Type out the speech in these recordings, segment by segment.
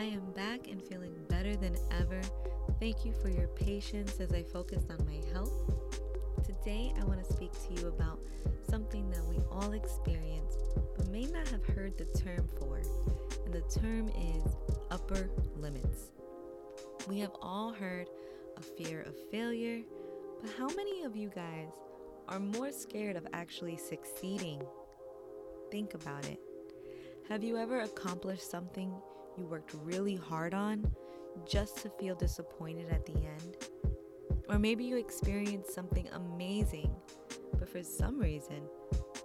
I am back and feeling better than ever. Thank you for your patience as I focused on my health. Today, I want to speak to you about something that we all experience but may not have heard the term for, and the term is upper limits. We have all heard a fear of failure, but how many of you guys are more scared of actually succeeding? Think about it. Have you ever accomplished something you worked really hard on just to feel disappointed at the end? Or maybe you experienced something amazing, but for some reason,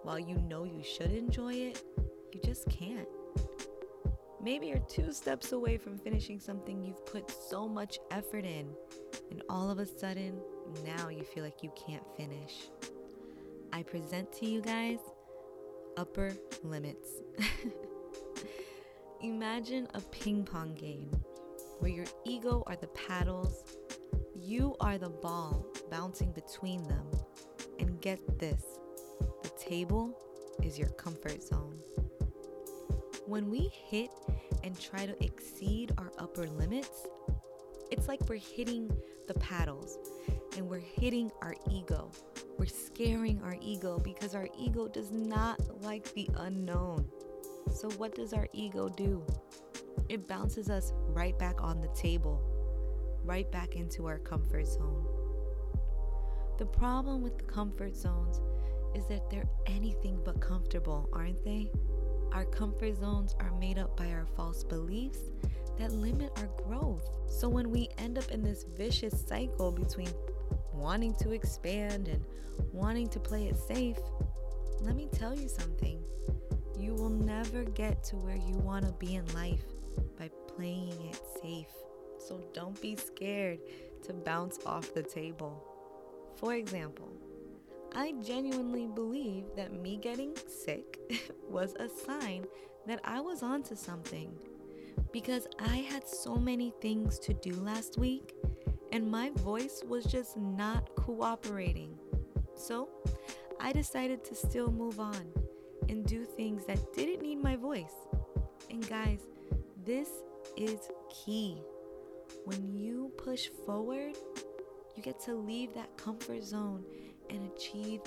while you know you should enjoy it, you just can't. Maybe you're two steps away from finishing something you've put so much effort in, and all of a sudden, now you feel like you can't finish. I present to you guys upper limits. Imagine a ping pong game where your ego are the paddles, you are the ball bouncing between them, and get this the table is your comfort zone. When we hit and try to exceed our upper limits, it's like we're hitting the paddles and we're hitting our ego. We're scaring our ego because our ego does not like the unknown. So, what does our ego do? It bounces us right back on the table, right back into our comfort zone. The problem with the comfort zones is that they're anything but comfortable, aren't they? Our comfort zones are made up by our false beliefs that limit our growth. So when we end up in this vicious cycle between wanting to expand and wanting to play it safe, let me tell you something. You will never get to where you want to be in life by playing it safe. So don't be scared to bounce off the table. For example, I genuinely believe that me getting sick was a sign that I was onto something because I had so many things to do last week and my voice was just not cooperating. So I decided to still move on and do things that didn't need my voice. And guys, this is key. When you push forward, you get to leave that comfort zone and achieve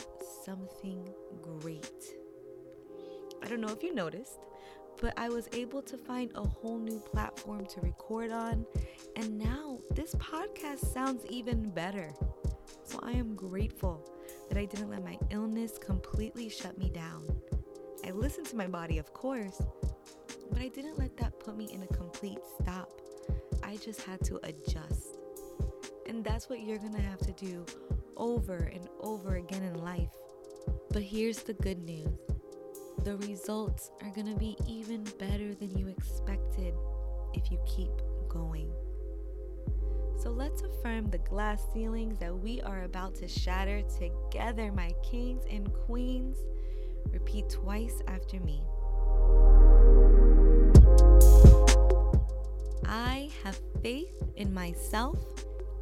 something great. I don't know if you noticed, but I was able to find a whole new platform to record on, and now this podcast sounds even better. So I am grateful that I didn't let my illness completely shut me down. I listened to my body, of course, but I didn't let that put me in a complete stop. I just had to adjust. And that's what you're gonna have to do over and over again in life. But here's the good news the results are to be even better than you expected if you keep going. So let's affirm the glass ceilings that we are about to shatter together, my kings and queens. Repeat twice after me. I have faith in myself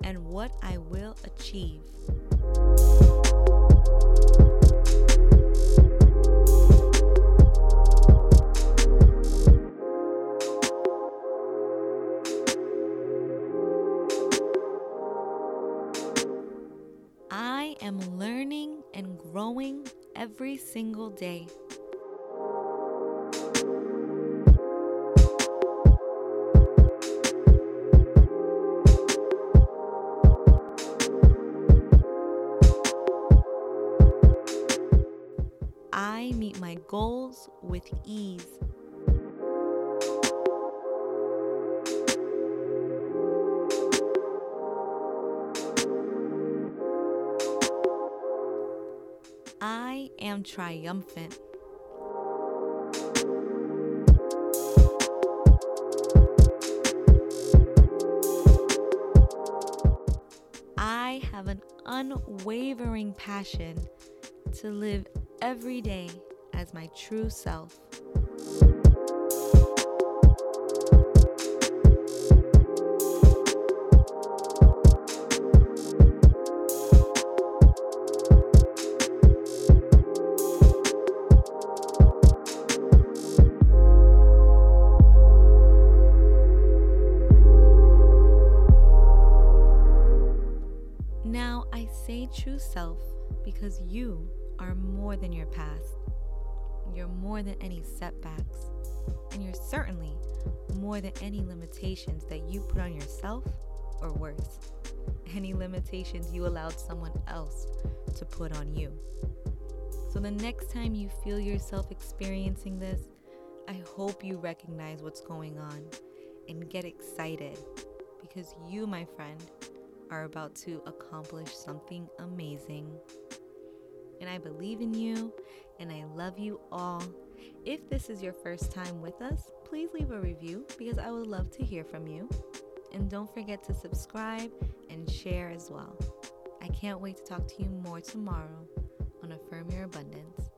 and what I will achieve. I am learning and growing every single day. I meet my goals with ease. Am triumphant. I have an unwavering passion to live every day as my true self. True self because you are more than your past. You're more than any setbacks. And you're certainly more than any limitations that you put on yourself, or worse, any limitations you allowed someone else to put on you. So, the next time you feel yourself experiencing this, I hope you recognize what's going on and get excited because you, my friend, are about to accomplish something amazing. And I believe in you and I love you all. If this is your first time with us, please leave a review because I would love to hear from you. And don't forget to subscribe and share as well. I can't wait to talk to you more tomorrow on Affirm Your Abundance.